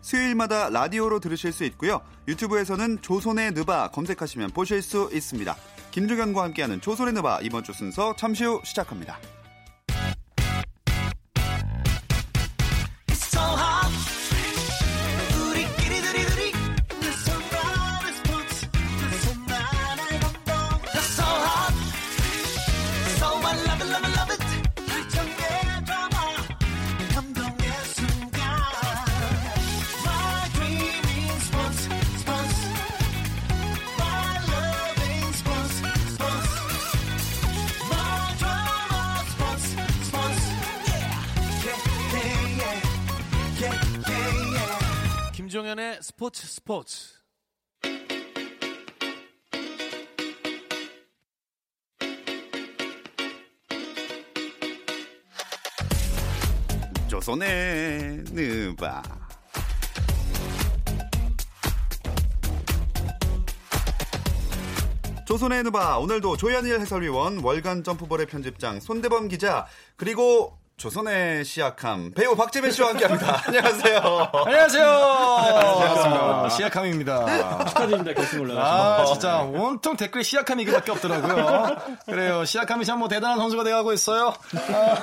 수요일마다 라디오로 들으실 수 있고요. 유튜브에서는 조선의 느바 검색하시면 보실 수 있습니다. 김종현과 함께하는 조선의 느바 이번 주 순서 잠시 후 시작합니다. 스포츠 스포츠. 조선의 느바 조선의 느바 오늘도 조현일 해설위원 월간 점프볼의 편집장 손대범 기자 그리고 조선의 시약함 배우 박재민 씨와 함께합니다. 안녕하세요. 안녕하세요. 반갑습니다. 시약함입니다. 축하드립니다. 결승 올라가신 아 진짜 온통 댓글에 시약함 이거밖에 없더라고요. 그래요. 시약함이 참 뭐 대단한 선수가 돼가고 있어요. 아,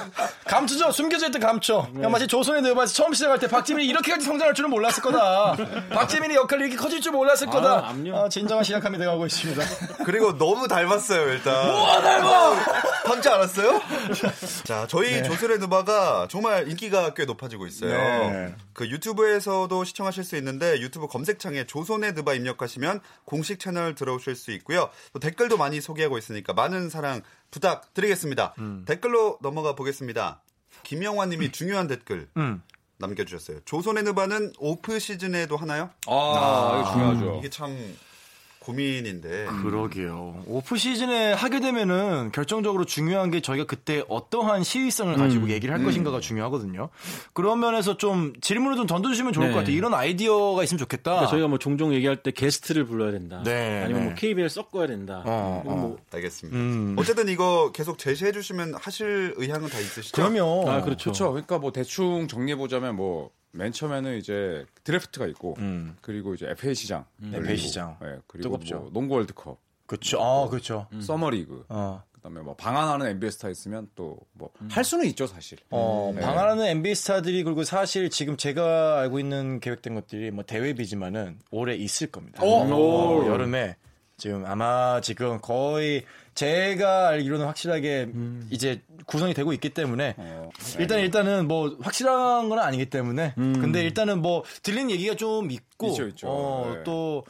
감초죠. 숨겨져 있던 감초. 그러니까 마치 조선의 느바에서 처음 시작할 때 박재민이 이렇게까지 성장할 줄은 몰랐을 거다. 박재민의 역할이 이렇게 커질 줄 몰랐을 거다. 압류. 아, 진정한 시약함이 돼가고 있습니다. 그리고 너무 닮았어요 일단. 뭐가 닮아? 닮지 않았어요? 자 저희 조선의 느바가 정말 인기가 꽤 높아지고 있어요. 네. 그 유튜브에서도 시청하실 수 있는데 유튜브 검색창에 조선의 느바 입력하시면 공식 채널 들어오실 수 있고요. 또 댓글도 많이 소개하고 있으니까 많은 사랑 부탁드리겠습니다. 댓글로 넘어가 보겠습니다. 김영환 님이 중요한 댓글 음. 남겨주셨어요. 조선의 느바는 오프 시즌에도 하나요? 아, 이거 중요하죠. 이게 참 고민인데. 그러게요. 오프 시즌에 하게 되면은 결정적으로 중요한 게 저희가 그때 어떠한 시의성을 가지고 얘기를 할 것인가가 중요하거든요. 그런 면에서 좀 질문을 좀 던져주시면 좋을 네. 것 같아요. 이런 아이디어가 있으면 좋겠다. 그러니까 저희가 뭐 종종 얘기할 때 게스트를 불러야 된다. 네, 아니면 네. 뭐 KBL 섞어야 된다. 어, 그리고 뭐 알겠습니다. 음. 어쨌든 이거 계속 제시해 주시면 하실 의향은 다 있으시죠? 그러면 아, 그렇죠. 그렇죠. 그러니까 뭐 대충 정리해 보자면 뭐 맨 처음에는 이제 드래프트가 있고 음. 그리고 이제 FA 시장, FA 시장. 예, 그리고 뜨겁죠. 뭐 농구 월드컵, 그렇죠. 아, 그렇죠. summer league, 어. 그다음에 뭐 방한하는 NBA 스타 있으면 또 뭐 할 수는 있죠 사실. 어, 네. 방한하는 NBA 스타들이 그리고 사실 지금 제가 알고 있는 계획된 것들이 뭐 대외비지만은 올해 있을 겁니다. 어, 여름에 지금 아마 지금 거의 제가 알기로는 확실하게 이제 구성이 되고 있기 때문에 어, 일단 일단은 뭐 확실한 건 아니기 때문에 근데 일단은 뭐 들리는 얘기가 좀 있고 있죠, 있죠. 어, 네. 또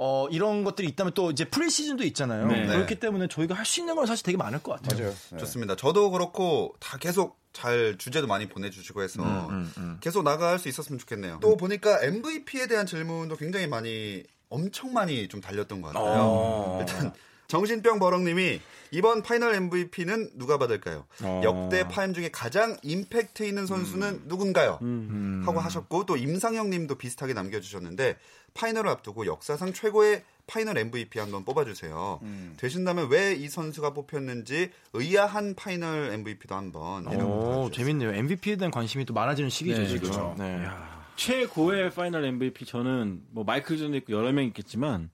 어, 이런 것들이 있다면 또 이제 프리시즌도 있잖아요. 네. 그렇기 때문에 저희가 할 수 있는 건 사실 되게 많을 것 같아요. 맞아요. 네. 좋습니다. 저도 그렇고 다 계속 잘 주제도 많이 보내주시고 해서 음, 계속 나갈 수 있었으면 좋겠네요. 또 보니까 MVP에 대한 질문도 굉장히 많이 엄청 많이 좀 달렸던 것 같아요. 어. 일단 정신병 버럭님이 이번 final MVP는 누가 받을까요? 어. 역대 파엠 중에 가장 임팩트 있는 선수는 누군가요? 음. 하고 하셨고 또 임상영님도 비슷하게 남겨주셨는데 final을 앞두고 역사상 최고의 final MVP 한번 뽑아주세요. 음. 되신다면 왜 이 선수가 뽑혔는지 의아한 final MVP도 한번 오. 재밌네요. MVP에 대한 관심이 또 많아지는 시기죠, 네, 지금. 그렇죠. 네. 최고의 final MVP 저는 뭐 마이클 조던도 있고 여러 명 있겠지만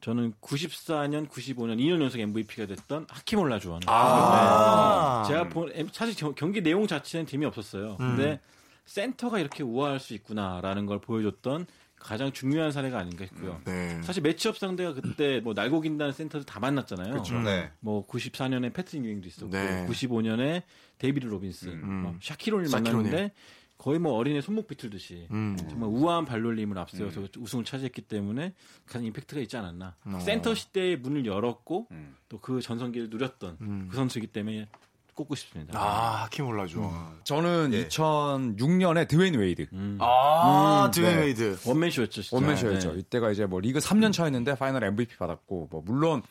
저는 94년, 95년 2년 연속 MVP가 됐던 하킴 올라주원. 아. 네. 제가 본 사실 겨- 경기 내용 자체는 재미 없었어요. 근데 센터가 이렇게 우아할 수 있구나라는 걸 보여줬던 가장 중요한 사례가 아닌가 싶고요. 네. 사실 matchup 상대가 그때 뭐 날고 긴다는 센터들 다 만났잖아요. 그렇죠. 네. 뭐 94년에 패트릭 유잉도 있었고 네. 95년에 데이비드 로빈슨, 뭐 샤킬 오닐을 만났는데. 거의 뭐 어린애 손목 비틀듯이 음. 정말 우아한 발놀림을 앞세워서 우승을 차지했기 때문에 가장 임팩트가 있지 않았나. 어. 센터 시대의 문을 열었고 음. 또 그 전성기를 누렸던 그 선수이기 때문에 꼽고 싶습니다. 아, 하킴 올라주원. 저는 예. 2006년에 드웨인 웨이드 아, 음, 드웨인 네. 음. 웨이드. 원맨쇼였죠, 진짜. 원맨쇼였죠. 네. 이때가 이제 뭐 리그 3년 차였는데 final MVP 받았고 뭐 물론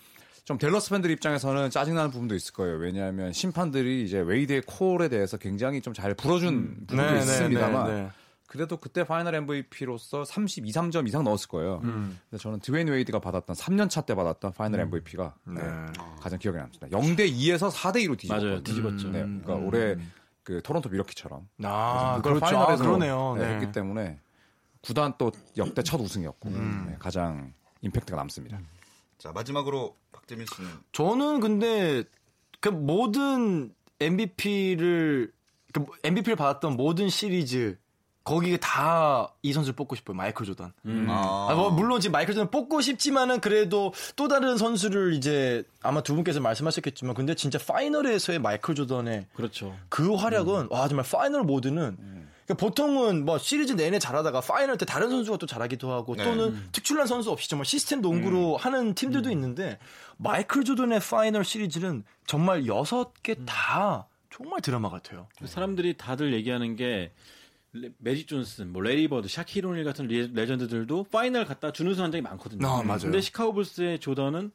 좀 댈러스 팬들 입장에서는 짜증나는 부분도 있을 거예요. 왜냐하면 심판들이 이제 웨이드의 콜에 대해서 굉장히 좀 잘 풀어준 부분도 네, 있습니다만 네, 네. 그래도 그때 final MVP로서 32, 3점 이상 넣었을 거예요. 음. 근데 저는 드웨인 웨이드가 받았던 3년 차 때 받았던 final MVP가 네. 가장 기억에 남습니다. 0대 2에서 4대 2로 뒤집었거든요. 맞아요. 뒤집었죠. 네, 그러니까 올해 그 토론토 밀워키처럼 아, 그걸 그렇죠. final에서 아, 그러네요. 네, 네. 했기 때문에 구단 또 역대 첫 우승이었고 음. 네, 가장 임팩트가 남습니다. 자 마지막으로 박재민 씨는 저는 근데 그 모든 MVP를 그 MVP를 받았던 모든 시리즈 거기에 다 이 선수를 뽑고 싶어요. 마이클 조던. 아, 아, 뭐 물론 지금 마이클 조던 뽑고 싶지만은 그래도 또 다른 선수를 이제 아마 두 분께서 말씀하셨겠지만 근데 진짜 파이널에서의 마이클 조던의 그렇죠. 그 활약은 와 정말 파이널 모드는 그러니까 보통은 뭐 시리즈 내내 잘하다가 파이널 때 다른 선수가 또 잘하기도 하고 네. 또는 특출난 선수 없이 정말 시스템 농구로 하는 팀들도 있는데 마이클 조던의 파이널 시리즈는 정말 여섯 개다 정말 드라마 같아요. 사람들이 다들 얘기하는 게 레- 매직 존슨, 뭐 레리 버드, 샤킬 오닐 같은 레, 레전드들도 파이널 갔다 준우승 한 적이 많거든요. 아, 맞아요. 근데 시카고 불스의 조던은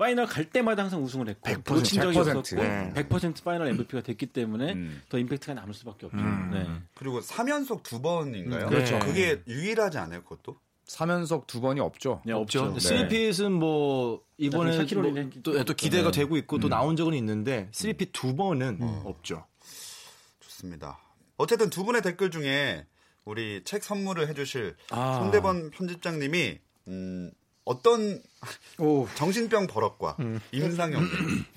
파이널 갈 때마다 항상 우승을 했고 100%, 놓친 적이 100%, 없었고 네. 100% 파이널 MVP가 됐기 때문에 음. 더 임팩트가 남을 수밖에 없죠. 음. 네. 그리고 3연속 두 번인가요? 음, 그렇죠. 그게 유일하지 않아요, 그것도? 3연속 두 번이 없죠. 네, 없죠. 네. 스리핏은 뭐 이번에 샤키로를 뭐 또, 또 기대가 네. 되고 있고 또 나온 적은 있는데 스리핏 두 번은 없죠. 좋습니다. 어쨌든 두 분의 댓글 중에 우리 책 선물을 해주실 아. 손대범 편집장님이 음, 어떤 오. 정신병 버럭과 임상영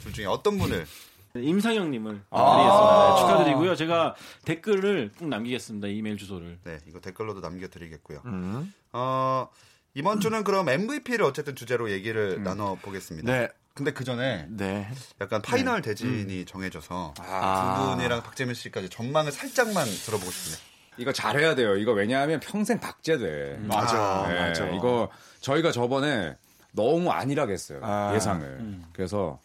둘 중에 어떤 분을 네, 임상영님을 아. 드리겠습니다. 네, 축하드리고요. 제가 댓글을 꼭 남기겠습니다. 이메일 주소를. 네 이거 댓글로도 남겨드리겠고요. 음. 어, 이번 주는 그럼 MVP를 어쨌든 주제로 얘기를 나눠 보겠습니다. 네. 근데 그 전에 네. 약간 파이널 대진이 정해져서 아. 두 분이랑 박재민 씨까지 전망을 살짝만 들어보고 싶네요. 이거 잘해야 돼요. 이거 왜냐하면 평생 박제돼. 맞아. 네, 맞아. 이거 저희가 저번에 너무 안일하게 했어요. 아. 예상을. 그래서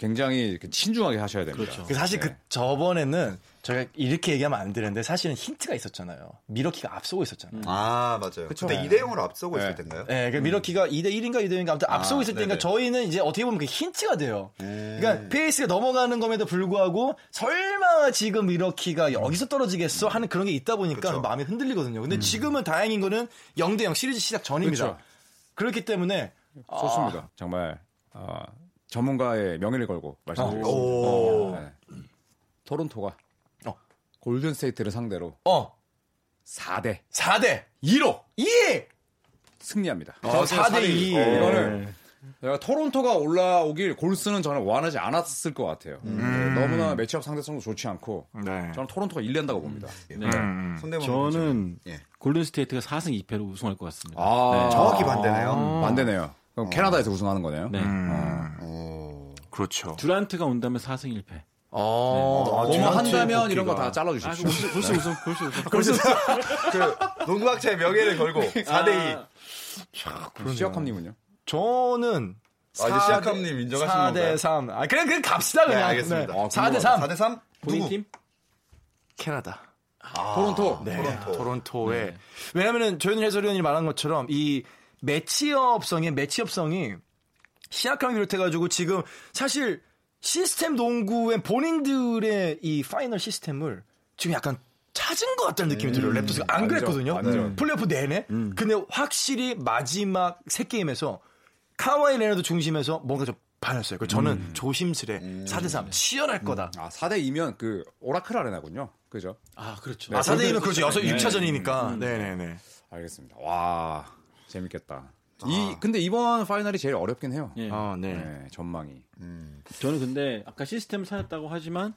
굉장히 신중하게 하셔야 됩니다. 그렇죠. 그 사실 네. 그 저번에는 저희가 이렇게 얘기하면 안 되는데 사실은 힌트가 있었잖아요. 밀워키가 앞서고 있었잖아요. 아 맞아요. 그쵸. 그때 네. 2대 0으로 앞서고 네. 있을 땐가요? 네, 그 밀워키가 2대 1인가 2대 0인가 아무튼 앞서고 있을 때니까. 저희는 이제 어떻게 보면 그 힌트가 돼요. 음. 그러니까 페이스가 넘어가는 것에도 불구하고 설마 지금 밀워키가 여기서 떨어지겠어 하는 그런 게 있다 보니까 그쵸. 마음이 흔들리거든요. 근데 지금은 다행인 거는 0대 0 시리즈 시작 전입니다. 그쵸. 그렇기 때문에 좋습니다. 정말 어, 전문가의 명예를 걸고 말씀드리겠습니다. 오. 네. 토론토가 어. 골든 스테이트를 상대로 어 4대 4대 2로 2! 승리합니다. 어, 4대 2. 이거를 내가 토론토가 올라오길 골스는 저는 원하지 않았을 것 같아요. 네, 너무나 매치업 상대성도 좋지 않고 네. 저는 토론토가 일낸다고 봅니다. 네. 손대범 저는 예. 골든 스테이트가 4승 2패로 우승할 것 같습니다. 아, 정확히 반대네요. 반대네요. 그럼 캐나다에서 우승하는 거네요. 네. 오. 그렇죠. 듀란트가 온다면 4승 1패. 어, 아, 뭐뭐 듀란트 한다면 이런 거. 다 잘라주십시오. 골스 우승, 골스 우승. 그 농구학자의 명예를 걸고 4대 2. 시아캄님은요? 저는 아, 이제 시아캄님 인정하시는 4대 건가요? 3. 아, 그냥 그냥 갑시다 그냥. 네, 알겠습니다. 네. 아, 4대 3. 4대 3? 본인 누구? 팀? 캐나다. 토론토. 네, 토론토. 토론토에 왜냐면은 조현일 해설위원이 말한 것처럼 이 매치업성의 매치업성이 시아캄을 비롯해가지고 지금 사실 시스템 농구의 본인들의 이 파이널 시스템을 지금 약간 찾은 것 같다는 느낌이 들어요. 랩터스가 안 그랬거든요. 완전. 플레이오프 내내. 근데 확실히 마지막 세 게임에서 카와이 레너드 중심에서 뭔가 좀 변했어요. 그 저는 조심스레 4대 3 치열할 거다. 아, 4대 2면 그 오라클 아레나군요. 그죠? 아, 그렇죠. 아, 4대2는 그렇죠. 여섯 네. 6차전이니까. 네 네 네. 알겠습니다. 와, 재밌겠다. 이 근데 이번 파이널이 제일 어렵긴 해요. 예. 아, 네. 네, 전망이. 저는 근데 아까 시스템을 찾았다고 하지만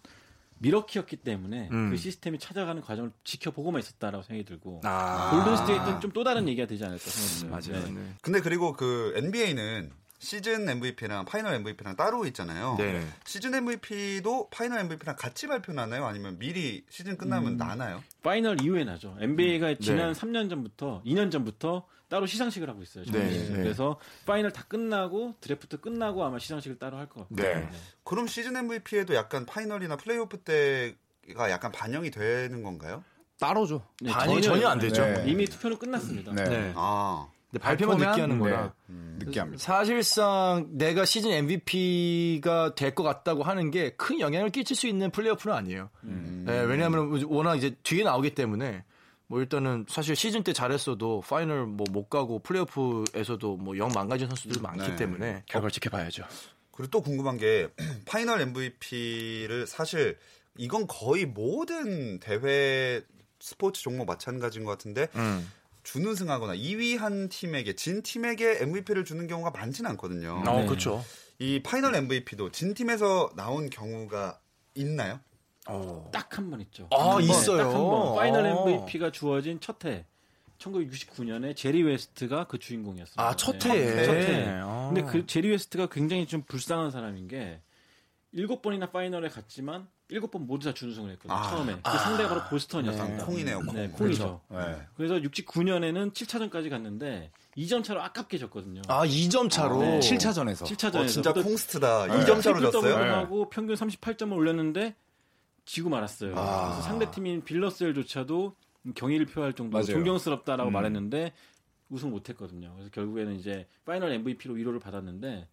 밀워키였기 때문에 음. 그 시스템이 찾아가는 과정을 지켜보고만 있었다라고 생각이 들고 아. 골든 스테이트는 좀 또 다른 얘기가 되지 않을까 생각해요. 맞아요. 네. 네. 근데 그리고 그 NBA는 시즌 MVP랑 파이널 MVP랑 따로 있잖아요. 네. 시즌 MVP도 파이널 MVP랑 같이 발표 나나요? 아니면 미리 시즌 끝나면 음. 나나요? 파이널 이후에 나죠. NBA가 지난 네. 3년 전부터 2년 전부터 따로 시상식을 하고 있어요. 네, 시즌. 네. 그래서 파이널 다 끝나고 드래프트 끝나고 아마 시상식을 따로 할 것 같아요. 네. 그럼 시즌 MVP에도 약간 파이널이나 플레이오프 때가 약간 반영이 되는 건가요? 따로죠. 네, 반영이 전혀 안 되죠. 네. 이미 투표는 끝났습니다. 네. 네. 아. 발표만 늦게 하는 거라. 늦게 합니다. 사실상 내가 시즌 MVP가 될 것 같다고 하는 게 큰 영향을 끼칠 수 있는 플레이오프는 아니에요. 네, 왜냐하면 워낙 이제 뒤에 나오기 때문에 뭐 일단은 사실 시즌 때 잘했어도 파이널 뭐 못 가고 플레이오프에서도 뭐 영 망가진 선수들 많기 네. 때문에 결과를 지켜봐야죠. 그리고 또 궁금한 게 파이널 MVP를 사실 이건 거의 모든 대회 스포츠 종목 마찬가지인 것 같은데 음. 준우승하거나 2위 한 팀에게 진 팀에게 MVP를 주는 경우가 많지는 않거든요. 어, 네. 그렇죠. 이 파이널 MVP도 진 팀에서 나온 경우가 있나요? 딱 한 번 있죠. 아, 한 번, 있어요? 딱 한 번. 파이널 어. MVP가 주어진 첫 해. 1969년에 제리 웨스트가 그 주인공이었어요. 아, 첫 네. 해에. 첫 해. 아. 근데 그 제리 웨스트가 굉장히 좀 불쌍한 사람인 게 일곱 번이나 파이널에 갔지만 일곱 번 모두 다 준우승을 했거든요. 아. 처음에. 그 상대가 바로 보스턴이었습니다. 콩이네요, 콩. 네, 콩이죠. 네. 그래서 69년에는 7차전까지 갔는데 2점 차로 아깝게 졌거든요. 아, 2점 차로. 네. 7차전에서 7차전에서 어, 진짜 콩스럽다. 2점 차로 졌어요? 하고 평균 38점을 올렸는데 지고 말았어요. 아. 그래서 상대 팀인 빌 러셀조차도 경의를 표할 정도로 맞아요. 존경스럽다라고 음. 말했는데 우승 못했거든요. 그래서 결국에는 이제 파이널 MVP로 위로를 받았는데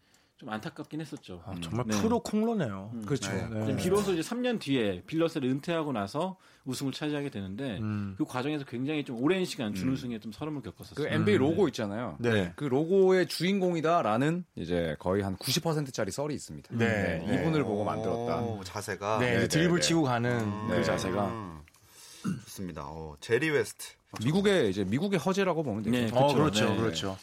좀 안타깝긴 했었죠. 아, 정말 네. 프로 콩러네요. 그렇죠. 네. 네. 비로소 이제 3년 뒤에 빌 러셀을 은퇴하고 나서 우승을 차지하게 되는데 음. 그 과정에서 굉장히 좀 오랜 시간 준우승에 좀 설움을 겪었었어요. 그 NBA 로고 있잖아요. 네. 그 로고의 주인공이다라는 이제 거의 한 90%짜리 썰이 있습니다. 네. 네, 이분을 보고 만들었다. 오, 자세가. 네, 네, 네. 치고 가는 그 네. 자세가. 음. 좋습니다. 어, 제리 웨스트. 미국의 이제 미국의 허재라고 보면 되죠. 네, 어. 그렇죠, 네. 그렇죠.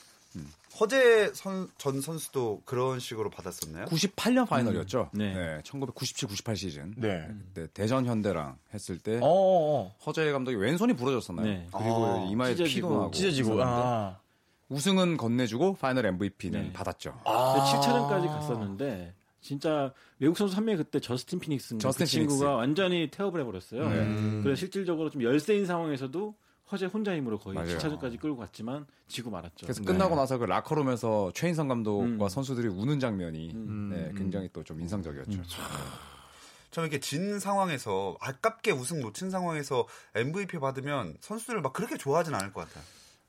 허재 선, 전 선수도 그런 식으로 받았었나요? 98년 파이널이었죠. 네. 네. 1997, 98 시즌. 네. 그때 대전 현대랑 했을 때 어, 어, 허재 감독이 왼손이 부러졌었나요? 네. 그리고 아, 이마에 찢어지고, 피도 나고 찢어지고. 아. 우승은 건네주고 파이널 MVP는 네. 받았죠. 아. 7차전까지 갔었는데 진짜 외국 선수 한 명이 그때 저스틴 피닉스인가 저스틴 그 친구가 피닉스. 완전히 태업을 해버렸어요. 네. 그래서 실질적으로 좀 열세인 상황에서도 허재 혼자 힘으로 거의 맞아요. 7차전까지 끌고 갔지만 지고 말았죠. 그래서 네. 끝나고 나서 그 라커룸에서 최인선 감독과 음. 선수들이 우는 장면이 음. 네, 굉장히 또 좀 인상적이었죠. 좀 이렇게 진 상황에서 아깝게 우승 놓친 상황에서 MVP 받으면 선수들을 막 그렇게 좋아하진 않을 것 같아요.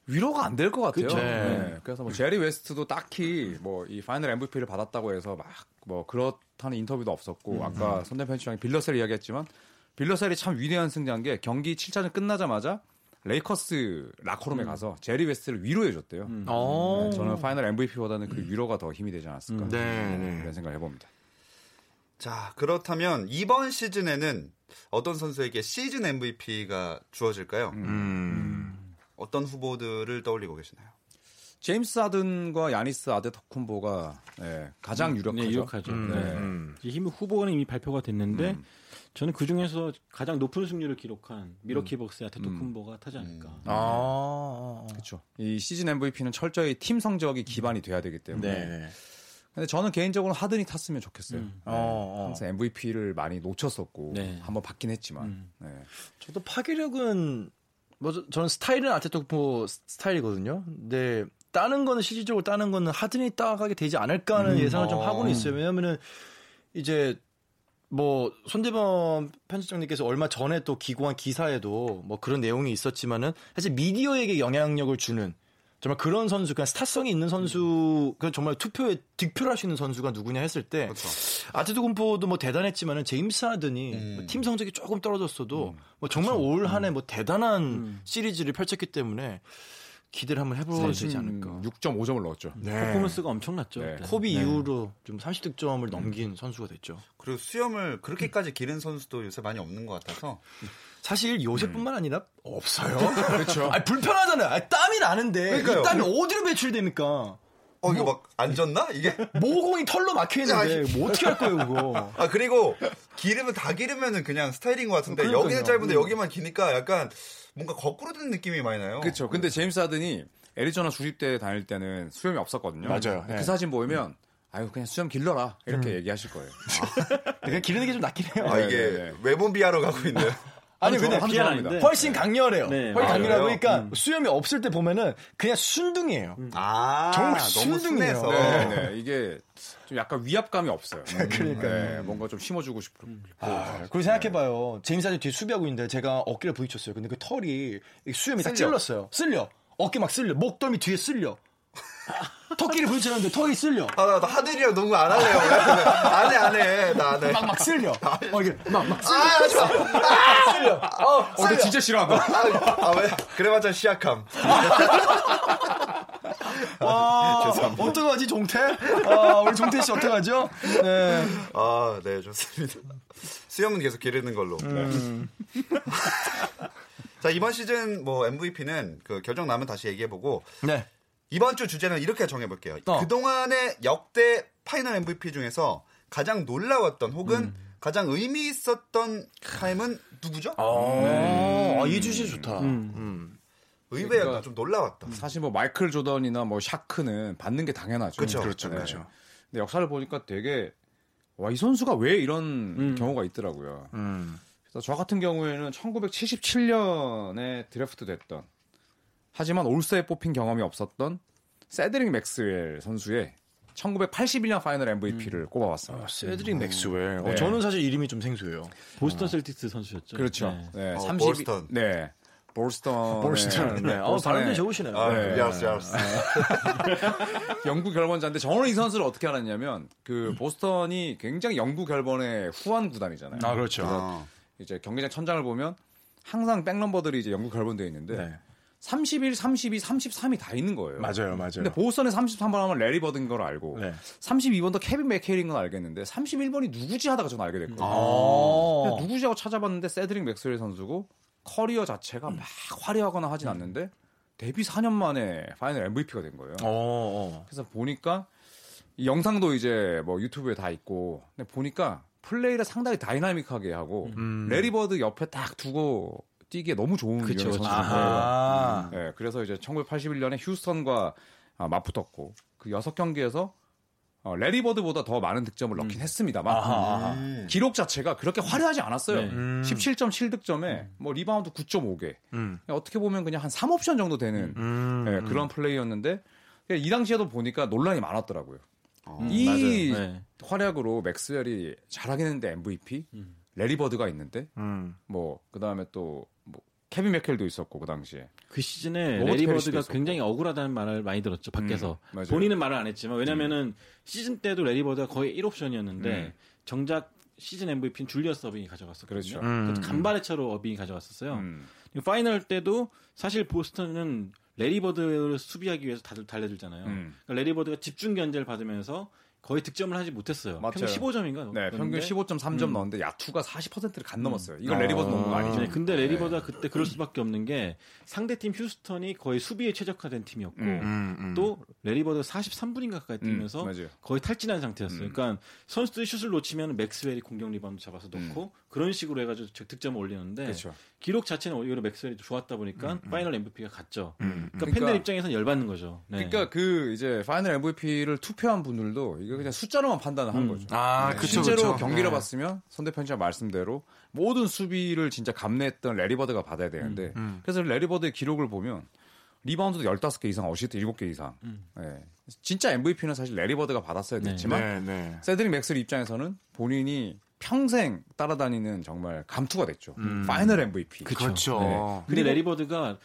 위로가 안 될 것 같아요. 그쵸. 네. 그래서 뭐 제리 웨스트도 딱히 뭐 이 파이널 MVP를 받았다고 해서 막 뭐 그렇다는 인터뷰도 없었고 아까 손대범 편집장이 빌 러셀 이야기했지만 빌 러셀이 참 위대한 승자인 게 경기 7차전 끝나자마자 레이커스 라커룸에 가서 제리 웨스트를 위로해 줬대요. 음. 어. 네, 저는 파이널 MVP보다는 그 위로가 더 힘이 되지 않았을까 네, 네. 그런 생각을 해봅니다. 자, 그렇다면 이번 시즌에는 어떤 선수에게 시즌 MVP가 주어질까요? 음. 어떤 후보들을 떠올리고 계시나요? 제임스 하든과 야니스 아데토쿤보가 네, 가장 유력하죠. 네, 유력하죠. 음. 네. 음. 이힘 후보는 이미 발표가 됐는데 음. 저는 그 중에서 가장 높은 승률을 기록한 미러키 벅스의 아테토쿤보가 타지 않을까. 아. 그렇죠. 이 시즌 MVP는 철저히 팀 성적이 기반이 돼야 되기 때문에. 네. 근데 저는 개인적으로 하든이 탔으면 좋겠어요. 음. 네, 어, 어. 항상 MVP를 많이 놓쳤었고 네. 한번 받긴 했지만. 음. 네. 저도 파괴력은 뭐 저- 저는 스타일은 아테토쿠포 스타일이거든요. 근데 따는 거는 실질적으로 따는 거는 하든이 따가게 되지 않을까 하는 예상을 좀 어. 하고는 있어요. 왜냐면은 이제 뭐 손대범 편집장님께서 얼마 전에 또 기고한 기사에도 뭐 그런 내용이 있었지만은 사실 미디어에게 영향력을 주는 정말 그런 선수, 그냥 스타성이 있는 선수, 그 정말 투표에 득표를 할 수 있는 선수가 누구냐 했을 때 그렇죠. 아테토군포도 뭐 대단했지만은 제임스 하든이 음. 뭐 팀 성적이 조금 떨어졌어도 뭐 정말 올한해 뭐 대단한 시리즈를 펼쳤기 때문에 기대를 한번 해보야 되지 않을까. 6.5점을 넣었죠. 네. 퍼포먼스가 엄청났죠. 네. 코비 네. 이후로 좀 30득점을 넘긴 선수가 됐죠. 그리고 수염을 그렇게까지 기른 선수도 요새 많이 없는 것 같아서 사실 요새뿐만 아니라 없어요. 그렇죠. 아니, 불편하잖아요. 아니, 땀이 나는데 그러니까요. 이 땀이 어디로 배출됩니까? 어 이거 막안 졌나 이게? 모공이 털로 막혀 있는데 뭐 어떻게 할 거예요, 그거? 아 그리고 기르면 다 기르면은 그냥 스타일인 것 같은데 그러니까요. 여기는 짧은데 여기만 기니까 약간 뭔가 거꾸로 된 느낌이 많이 나요. 그렇죠. 근데 제임스 하든이 애리조나 주립대 다닐 때는 수염이 없었거든요. 맞아요. 그 네. 사진 보이면 아유 그냥 수염 길러라 이렇게 얘기하실 거예요. 그냥 기르는 게 좀 낫긴 해요. 아 이게 네, 네, 네. 외모 비하러 가고 있네요. 아니 근데 조합니다. 아닌데. 훨씬 강렬해요. 네. 훨씬 아, 강렬하고? 그러니까 수염이 없을 때 보면은 그냥 순둥이에요. 아 정말 너무 순둥이에요. 순해서 네, 네. 이게 좀 약간 위압감이 없어요. 그러니까요. 네, 뭔가 좀 심어주고 싶고. 아, 그리고 생각해봐요. 제임스 하든 뒤에 수비하고 있는데 제가 어깨를 부딪혔어요. 근데 그 털이 이 수염이 딱 쓸려. 찔렀어요. 쓸려. 어깨 막 쓸려. 목덜미 뒤에 쓸려. 턱끼리 부딪혔는데 턱이 쓸려. 아, 나, 나 하들이랑 농구 안 할래요. 안 해, 안 해. 나 안 해. 막, 막 쓸려. 어, 이게 막, 막 쓸려. 아, 하지 마. 쓸려. 어, 어, 근데 진짜 싫어한다. 아, 아, 왜? 그래봤자 시약함. 와, 어떡하지, 종태? 아, 우리 종태 씨 어떡하죠? 네. 아, 네, 좋습니다. 수염은 계속 기르는 걸로. 음. 자, 이번 시즌 뭐 MVP는 그 결정 나면 다시 얘기해보고 네. 이번 주 주제는 이렇게 정해볼게요. 어. 그동안의 역대 파이널 MVP 중에서 가장 놀라웠던 혹은 음. 가장 의미 있었던 파엠은 누구죠? 어, 이 주제 좋다. 의외였다. 그러니까 좀 놀라웠다. 사실 뭐 마이클 조던이나 뭐 샤크는 받는 게 당연하죠. 그쵸. 그렇죠, 네. 그렇죠. 근데 역사를 보니까 되게 와 이 선수가 왜 이런 음. 경우가 있더라고요. 음. 그래서 저 같은 경우에는 1977년에 드래프트 됐던 하지만 올스타에 뽑힌 경험이 없었던 세드릭 맥스웰 선수의 1981년 파이널 MVP를 꼽아봤어요. 아, 세드릭 맥스웰. 어, 네. 저는 사실 이름이 좀 생소해요. 보스턴 셀틱스 선수였죠. 그렇죠. 네. 네, 어, 32 볼스턴. 네. 볼스턴. 볼스턴. 네. 어, 발음이 좋으시네요. 아, 네. yes, yes. 영구 결번자인데 저는 이 선수를 어떻게 알았냐면 그 보스턴이 굉장히 영구 결번에 후한 구단이잖아요. 아, 그렇죠. 어. 이제 경기장 천장을 보면 항상 백넘버들이 이제 영구 결번되어 있는데 네. 31, 32, 33이 다 있는 거예요. 맞아요, 맞아요. 근데 보스턴에 33번 하면 레리 버드인 걸 알고 네. 32번도 케빈 맥케일인 건 알겠는데 31번이 누구지 하다가 저는 알게 됐거든요. 어. 그냥 누구지 하고 찾아봤는데 세드릭 맥스웰 선수고 커리어 자체가 막 화려하거나 하진 않는데 데뷔 4년 만에 파이널 MVP가 된 거예요. 어, 어. 그래서 보니까 이 영상도 이제 뭐 유튜브에 다 있고 근데 보니까 플레이를 상당히 다이나믹하게 하고 음. 레리 버드 옆에 딱 두고 뛰기에 너무 좋은 그쵸, 유형의 거예요. 아하. 네, 그래서 이제 1981년에 휴스턴과 아, 맞붙었고 그 여섯 경기에서 어, 레리 버드보다 더 많은 득점을 넣긴 했습니다만 아하. 음. 기록 자체가 그렇게 화려하지 않았어요. 네. 음. 17.7득점에 뭐 리바운드 9.5개. 음. 어떻게 보면 그냥 한 3옵션 정도 되는 음. 네, 그런 플레이였는데 이 당시에도 보니까 논란이 많았더라고요. 어. 이. 네. 활약으로 맥스웰이 잘하긴 했는데 MVP, 음. 레리 버드가 있는데 음. 뭐 그다음에 또 뭐 케빈 맥켈도 있었고 그 당시에 그 시즌에 로버트 레리 패리시도 버드가 있었고. 굉장히 억울하다는 말을 많이 들었죠 밖에서 음. 본인은 말을 안 했지만 왜냐면은 시즌 때도 레리 버드가 거의 1옵션이었는데 음. 정작 시즌 MVP는 줄리어스 어빙이 가져갔었거든요. 그렇죠. 음. 간발의 차로 어빙이 가져갔었어요. 음, 파이널 때도 사실 보스턴은 레리 버드를 수비하기 위해서 다들 달려들잖아요. 음. 그러니까 레리 버드가 집중 견제를 받으면서 거의 득점을 하지 못했어요. 맞아요. 평균 15점인가? 네 평균 15.3점 음. 넣었는데 야투가 40%를 안 넘었어요. 이건 레리 버드 농구가 아니죠. 네, 근데 레리 버드가 그때 그럴 수밖에 없는 게 상대팀 휴스턴이 거의 수비에 최적화된 팀이었고 음. 음, 음. 또 레리 버드가 43분인가 가까이 뛰면서 음. 거의 탈진한 상태였어요. 음. 그러니까 선수들이 슛을 놓치면 맥스웰이 공격 리바운드 잡아서 넣고 그런 식으로 해가지고 저- 득점을 올리는데 그렇죠. 기록 자체는 오히려 맥스웰이 좋았다 보니까 파이널 MVP가 갔죠. 음. 그러니까, 그러니까- 팬들 입장에서는 열받는 거죠. 네. 그러니까 그 이제 파이널 MVP를 투표한 분들도 이거 그냥 숫자로만 판단을 한 음. 거죠. 아, 네, 그쵸, 실제로 그쵸. 경기를 네. 봤으면 손대범 편집장 말씀대로 모든 수비를 진짜 감내했던 레리버드가 받아야 되는데 음. 그래서 레리버드의 기록을 보면 리바운드도 15개 이상, 어시스트 7개 이상. 음. 예. 진짜 MVP는 사실 레리버드가 받았어야 네. 됐지만 네, 네. 세드릭 맥스 입장에서는 본인이 평생 따라다니는 정말 감투가 됐죠. 음. 파이널 MVP. 그렇죠. 네. 근데 그리고- 레리 버드가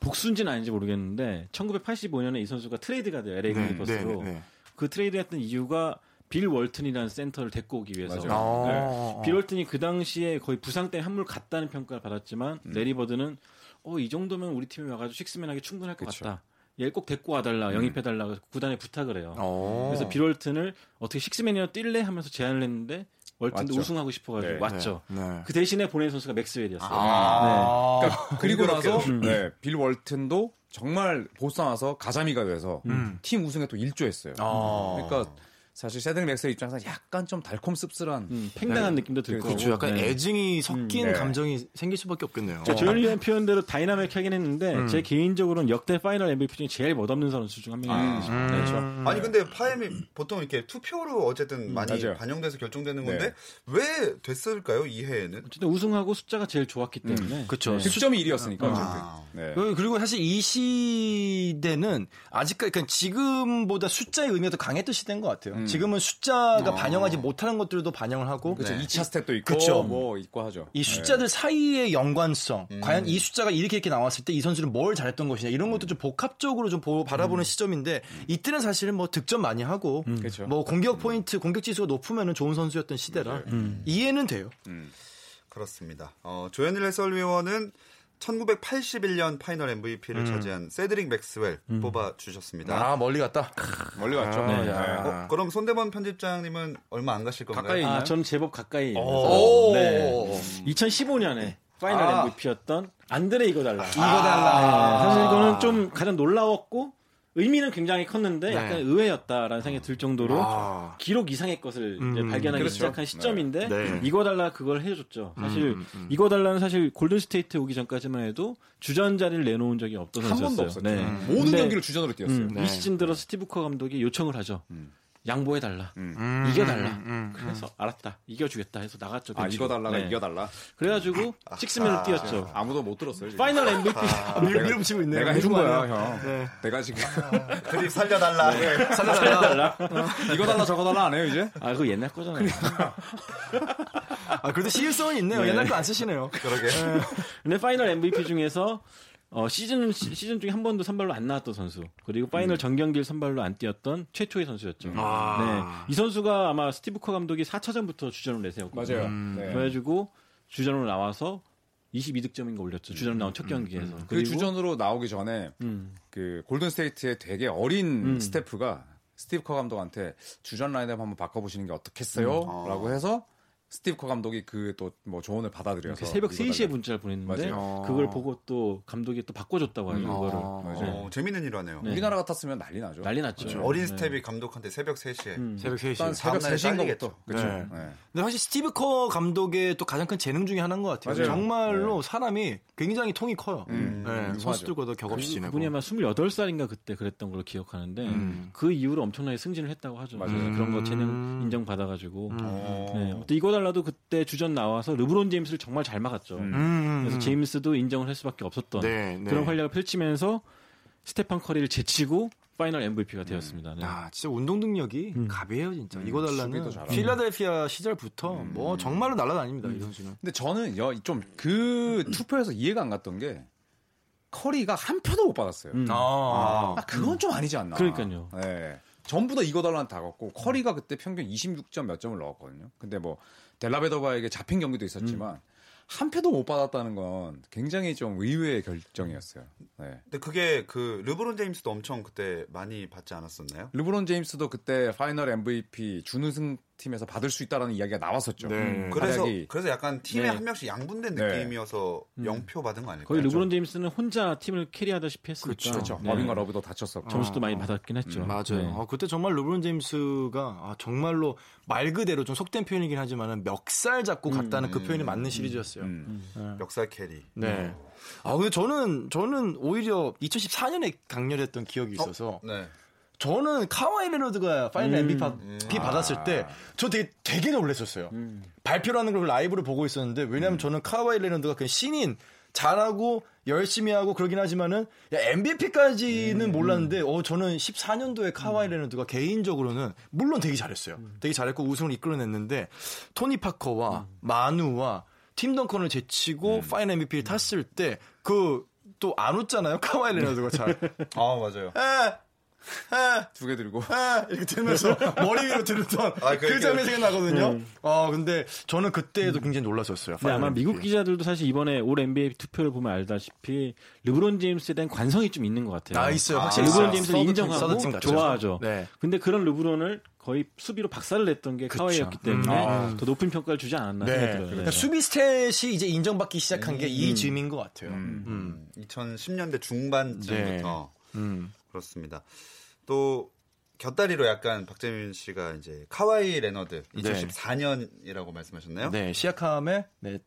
복수인지는 아닌지 모르겠는데 1985년에 이 선수가 트레이드가 돼요. LA 네, 클리퍼스로. 네, 네. 그 트레이드했던 이유가 빌 월튼이라는 센터를 데리고 오기 위해서. 네. 빌 월튼이 그 당시에 거의 부상 때문에 한물 갔다는 평가를 받았지만 음. 레리 버드는 어, 이 정도면 우리 팀에 와가지고 식스맨하기 충분할 것 그쵸. 같다. 얘 꼭 데리고 와달라, 영입해달라, 그래서 구단에 부탁을 해요. 어. 그래서 빌 월튼을 어떻게 식스맨이나 뛸래 하면서 제안을 했는데 월튼도. 우승하고 싶어가지고 네. 왔죠. 네. 네. 그 대신에 보낸 선수가 맥스웰이었어요. 아. 그러니까 그리고 나서 음. 네, 빌 월튼도 정말 보스턴 와서 가자미가 돼서 음. 팀 우승에 또 일조했어요. 아. 그러니까 사실 세드릭 맥스웰 입장에서 약간 좀 달콤 씁쓸한 음, 팽당한 느낌도 들 거고. 그렇죠. 약간 네. 애증이 섞인 네. 감정이 생길 수밖에 없겠네요. 저 조현일의 표현대로 다이나믹하긴 했는데 음. 제 개인적으로는 역대 파이널 MVP 중에 제일 멋없는 선수 중 한 명이에요. 음. 네. 그렇죠. 아니 근데 파엠이 보통 이렇게 투표로 어쨌든 많이 맞아요. 반영돼서 결정되는 네. 건데 왜 됐을까요 이 해에는? 어쨌든 우승하고 숫자가 제일 좋았기 때문에. 그쵸. 네. 득점이 1위였으니까 아. 네. 그- 그리고 사실 이 시대는 아직까지 그러니까 지금보다 숫자의 의미가 더 강했던 시대인 것 같아요. 지금은 숫자가 반영하지 못하는 것들도 반영을 하고 그렇죠. 2차 stat도 있고 그쵸. 뭐 있고 하죠. 이 숫자들 사이의 연관성, 과연 이 숫자가 이렇게 이렇게 나왔을 때 이 선수는 뭘 잘했던 것이냐 이런 것도 좀 복합적으로 좀 보- 바라보는 시점인데 이때는 사실은 뭐 득점 많이 하고 그렇죠. 뭐 공격 포인트, 공격 지수가 높으면 좋은 선수였던 시대라 이해는 돼요. 그렇습니다. 어, 조현일 해설위원은 1981년 파이널 MVP를 차지한 세드릭 맥스웰 뽑아 주셨습니다. 아 멀리 갔다. 멀리 갔죠. 네. 네. 어, 그럼 손대범 편집장님은 얼마 안 가실 건가요? 가까이 아, 있나요? 저는 제법 가까이. 오. 네. 2015년에 파이널 아. MVP였던 안드레 이궈달라. 이궈달라. 네, 사실 이거는 좀 가장 놀라웠고 의미는 굉장히 컸는데 네. 약간 의외였다라는 생각이 들 정도로 아. 기록 이상의 것을 이제 음, 발견하기 그렇죠. 시작한 시점인데 네. 이궈달라 그걸 해줬죠. 사실 음, 음. 이궈달라는 사실 골든 스테이트 오기 전까지만 해도 주전 자리를 내놓은 적이 없던 한 선수였어요. 번도 없었죠. 네. 모든 근데, 경기를 주전으로 뛰었어요. 음, 네. 이 시즌 들어 스티브 커 감독이 요청을 하죠. 음. 양보해 달라. 음, 이겨 달라. 음, 음, 그래서 알았다. 이겨주겠다 해서 나갔죠. 아. 이궈달라가 네. 이겨 달라. 그래가지고 식스맨을 뛰었죠. 아 무도 못 들었어요. 지금. 파이널 MVP. 아, 밀, 밀어붙이고 있네요. 내가 해준 거야. 형. 네. 내가 지금 드립 살려달라. 살려달라. 이거 달라 저거 달라 안 해요 이제? 아, 그거 옛날 거잖아요. 아, 그래도 시의성은 있네요. 옛날 거 안 쓰시네요. 그러게. 근데 파이널 MVP 중에서 어, 시즌 시- 시즌 중에 한 번도 선발로 안 나왔던 선수 그리고 파이널 전경기를 선발로 안 뛰었던 최초의 선수였죠. 아. 네, 이 선수가 아마 스티브 커 감독이 4차전부터 주전을 내세웠거든요. 맞아요. 네. 그래가지고 주전으로 나와서 22득점인가 올렸죠. 주전 나온 첫 경기에서. 그 그리고 주전으로 나오기 전에 음, 그 골든 스테이트의 되게 어린 음. 스태프가 스티브 커 감독한테 주전 라인업 한번 바꿔보시는 게 어떻겠어요? 음. 라고 해서 스티브 커 감독이 그 또 뭐 조언을 받아들여서 그 새벽 이거 3시에 달라. 문자를 보냈는데 맞아요. 그걸 보고 또 감독이 또 바꿔줬다고 하죠. 그거를. 어, 재밌는 일화네요. 네. 우리나라 같았으면 난리 나죠. 난리 났죠. 어린 네. 스태프가 감독한테 새벽 3시에 음. 새벽 3시. 일단 새벽 다음날에 3시인 잘리겠죠. 것부터. 그렇죠. 네. 네. 근데 확실히 스티브 커 감독의 또 가장 큰 재능 중에 하나인 것 같아요. 맞아요. 정말로 사람이 굉장히 통이 커요. 음, 네, 유하죠. 선수들과도 격없이 지내고. 그분이 아마 28살인가 그때 그랬던 걸로 기억하는데 음. 그 이후로 엄청나게 승진을 했다고 하죠. 맞아요. 그런 거 음. 재능 인정받아가지고 어. 네. 또 이궈달라도 그때 주전 나와서 르브론 제임스를 정말 잘 막았죠. 음. 음, 그래서 음. 제임스도 인정을 할 수밖에 없었던 네, 네. 그런 활약을 펼치면서 스테판 커리를 제치고 파이널 MVP가 되었습니다. 네. 아, 진짜 운동 능력이 음. 갑이에요, 진짜. 이거 수비도 달라는 잘하고. 필라델피아 시절부터 뭐 정말로 날아다닙니다, 음. 이 선수는. 근데 저는 좀 그 투표에서 이해가 안 갔던 게 커리가 한 표도 못 받았어요. 음. 아, 아, 그건 좀 아니지 않나. 그러니까요. 네. 전부 다 이궈달라는 다 갖고 커리가 그때 평균 26점 몇 점을 넣었거든요. 근데 뭐 델라베도바에게 잡힌 경기도 있었지만 한 표도 못 받았다는 건 굉장히 좀 의외의 결정이었어요. 네. 근데 그게 그 르브론 제임스도 엄청 그때 많이 받지 않았었나요? 르브론 제임스도 그때 파이널 MVP 준우승 팀에서 받을 수 있다라는 이야기가 나왔었죠. 네. 그래서 활약이- 그래서 약간 팀에 네. 한 명씩 양분된 네. 느낌이어서 영표 받은 거 아닐까요? 거의 르브론 제임스는 혼자 팀을 carry하다시피 했으니까 그렇죠. 그렇죠. 네. 어빙과 러브도 다쳤었고. 점수도 많이 받았긴 했죠. 음, 맞아요. 네. 아, 그때 정말 르브론 제임스가 아, 정말로 말 그대로 좀 속된 표현이긴 하지만 멱살 잡고 갔다는 그 표현이 맞는 시리즈였어요. 음. 멱살 carry. 네. 아 근데 저는 저는 오히려 2014년에 강렬했던 기억이 있어서 네. 저는 카와이 레너드가 파이널 음. MVP 받았을 때 저 되게 되게 놀랐었어요. 음. 발표하는 걸 라이브로 보고 있었는데 왜냐하면 저는 카와이 레너드가 그냥 신인 잘하고 열심히 하고 그러긴 하지만은 MVP까지는 음. 몰랐는데 어 저는 14년도에 카와이 레너드가 개인적으로는 물론 되게 잘했어요. 음. 되게 잘했고 우승을 이끌어냈는데 토니 파커와 마누와 팀 덩컨을 제치고 음. 파이널 MVP를 탔을 때 그 또 안 웃잖아요. 카와이 레너드가 잘. 아 맞아요. 에, 에, 두 개 들고. 아, 이렇게 들면서 머리 위로 들었던 아, 그 그- 장면이 생각나거든요. 네. 아, 근데 저는 그때도 굉장히 놀랐었어요. 근데 아마 미국 MVP. 기자들도 사실 이번에 All NBA 투표를 보면 알다시피 르브론 제임스에 대한 관성이 좀 있는 것 같아요. 아, 있어요. 아, 확실히 르브론 있어요. 제임스를 인정하고 서드 팀 같죠. 좋아하죠. 네. 근데 그런 르브론을 거의 수비로 박살을 냈던 게 카와이였기 때문에 음. 더 높은 평가를 주지 않았나 네. 생각이 들어요. 그러니까 수비 stat이 이제 인정받기 시작한 게 이 즈음인 것 같아요. 음. 음. 2010년대 중반쯤부터 음. 그렇습니다. 또 곁다리로 약간 박재민 씨가 이제 카와이 레너드 2014년이라고 말씀하셨나요? 네, 시아캄의 네,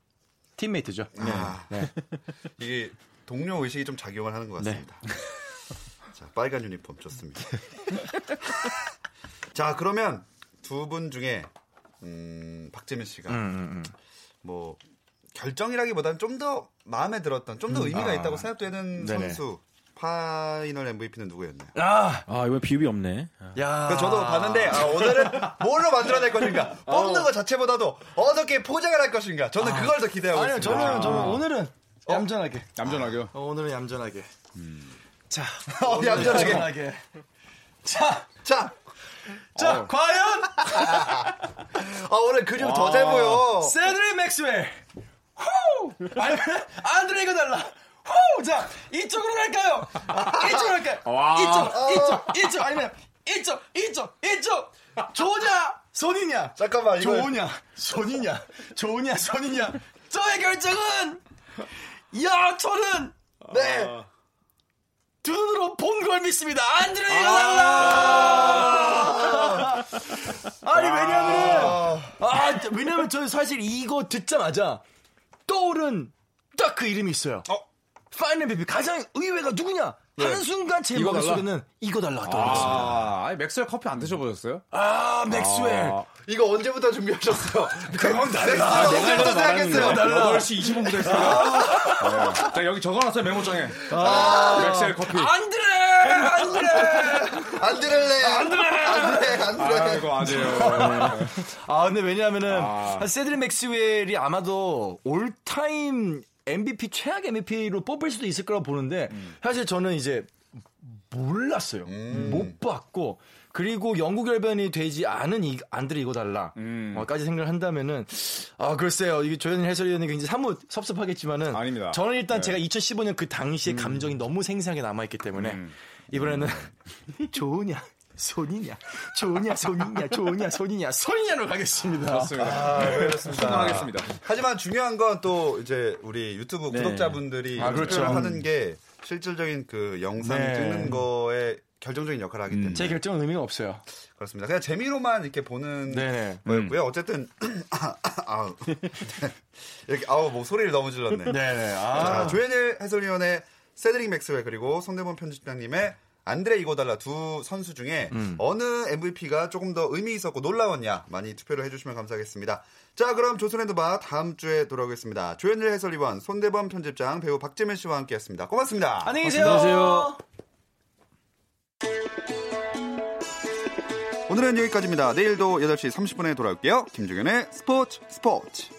teammate죠. 아, 네. 이게 동료 의식이 좀 작용을 하는 것 같습니다. 자, 빨간 유니폼 좋습니다. 자, 그러면 두 분 중에 음, 박재민 씨가 음, 음, 음. 뭐 결정이라기보다는 좀 더 마음에 들었던 좀더 의미가 아. 있다고 생각되는 네네. 선수 final MVP는 누구였나요? 아, 아 이번 비읍이 없네. 아, 야. 그래서 저도 봤는데 아, 오늘은 뭘로 만들어낼 것인가 뽑는 것 자체보다도 어떻게 포장을 할 것인가 저는 그걸 더 기대하고 아니요, 있습니다. 저는 저는 오늘은 얌전하게. 얌전하게요. 어, 오늘은 얌전하게. 자, 어, 얌전하게. 얌전하게. 자, 자, 자, 과연 아, 오늘 근육 더 잘 보여. 세드리 맥스웰. 후! 아니면 안드레이가 달라. 후! 자, 이쪽으로 갈까요? 이쪽으로 갈까요? 와. 이쪽, 이쪽, 이쪽, 아니면 이쪽, 이쪽, 이쪽. 조냐, 손이냐? 잠깐만, 이거 조냐, 손이냐? 조냐, 손이냐? 저의 결정은 야, 저는 네. 두 눈으로 본 걸 믿습니다. 안드레 이궈달라. 아니 왜냐면 아 왜냐면 저는 사실 이거 듣자마자 떠오른 딱 그 이름이 있어요. final MVP 가장 의외가 누구냐? 하는 순간 제 이거 머릿속에는 이궈달라 떠올랐습니다. 아, 아니, 맥스웰 커피 안 드셔보셨어요? 아, 맥스웰. 아, 이거 언제부터 준비하셨어요? 이궈달라. 아, 언제부터 생각했어요? 8시 20분부터 했어요. 네. 자, 여기 적어놨어요, 메모장에. 맥스웰 커피. 안드레! 안드레! 안 들을래. 안 들래. 안 들래. 안 들래. 아이고, 아니에요. 아, 근데 왜냐하면은 아. 세드릭 맥스웰이 아마도 all-time MVP 최악 MVP로 뽑을 수도 있을 거라고 보는데 사실 저는 이제 몰랐어요. 못 봤고 그리고 영국 열변이 되지 않은 이 안드레 이거 달라. 까지 생각을 한다면은 아 글쎄요 이게 조현일 해설위원이 굉장히 사뭇 섭섭하겠지만은 아닙니다. 저는 일단 네. 제가 2015년 그 당시의 감정이 너무 생생하게 남아 있기 때문에 이번에는 좋으냐 손이냐 좋으냐 손이냐 좋으냐 손이냐 손이냐로 가겠습니다. 좋습니다. 아, 그렇습니다. 충분하겠습니다. 하지만 중요한 건 또 이제 우리 유튜브 네. 구독자분들이 아, 그렇죠. 하는 게 실질적인 그 영상 네. 찍는 거에 결정적인 역할을 하기 때문에 제 결정은 의미가 없어요. 그렇습니다. 그냥 재미로만 이렇게 보는 네네. 거였고요. 어쨌든 아, 아, 이렇게 아우 뭐 소리를 너무 질렀네. 네네. 자, 아, 조현일 해설위원의 세드릭 맥스웰 그리고 손대본 편집장님의 안드레 이고달라 두 선수 중에 어느 MVP가 조금 더 의미 있었고 놀라웠냐 많이 투표를 해주시면 감사하겠습니다. 자 그럼 조선의 드바 다음 주에 돌아오겠습니다. 조현일 해설위원 손대범 편집장 배우 박재민 씨와 함께했습니다. 고맙습니다. 안녕히 계세요. 안녕하세요. 오늘은 여기까지입니다. 내일도 8시 30분에 돌아올게요. 김종현의 스포츠 스포츠.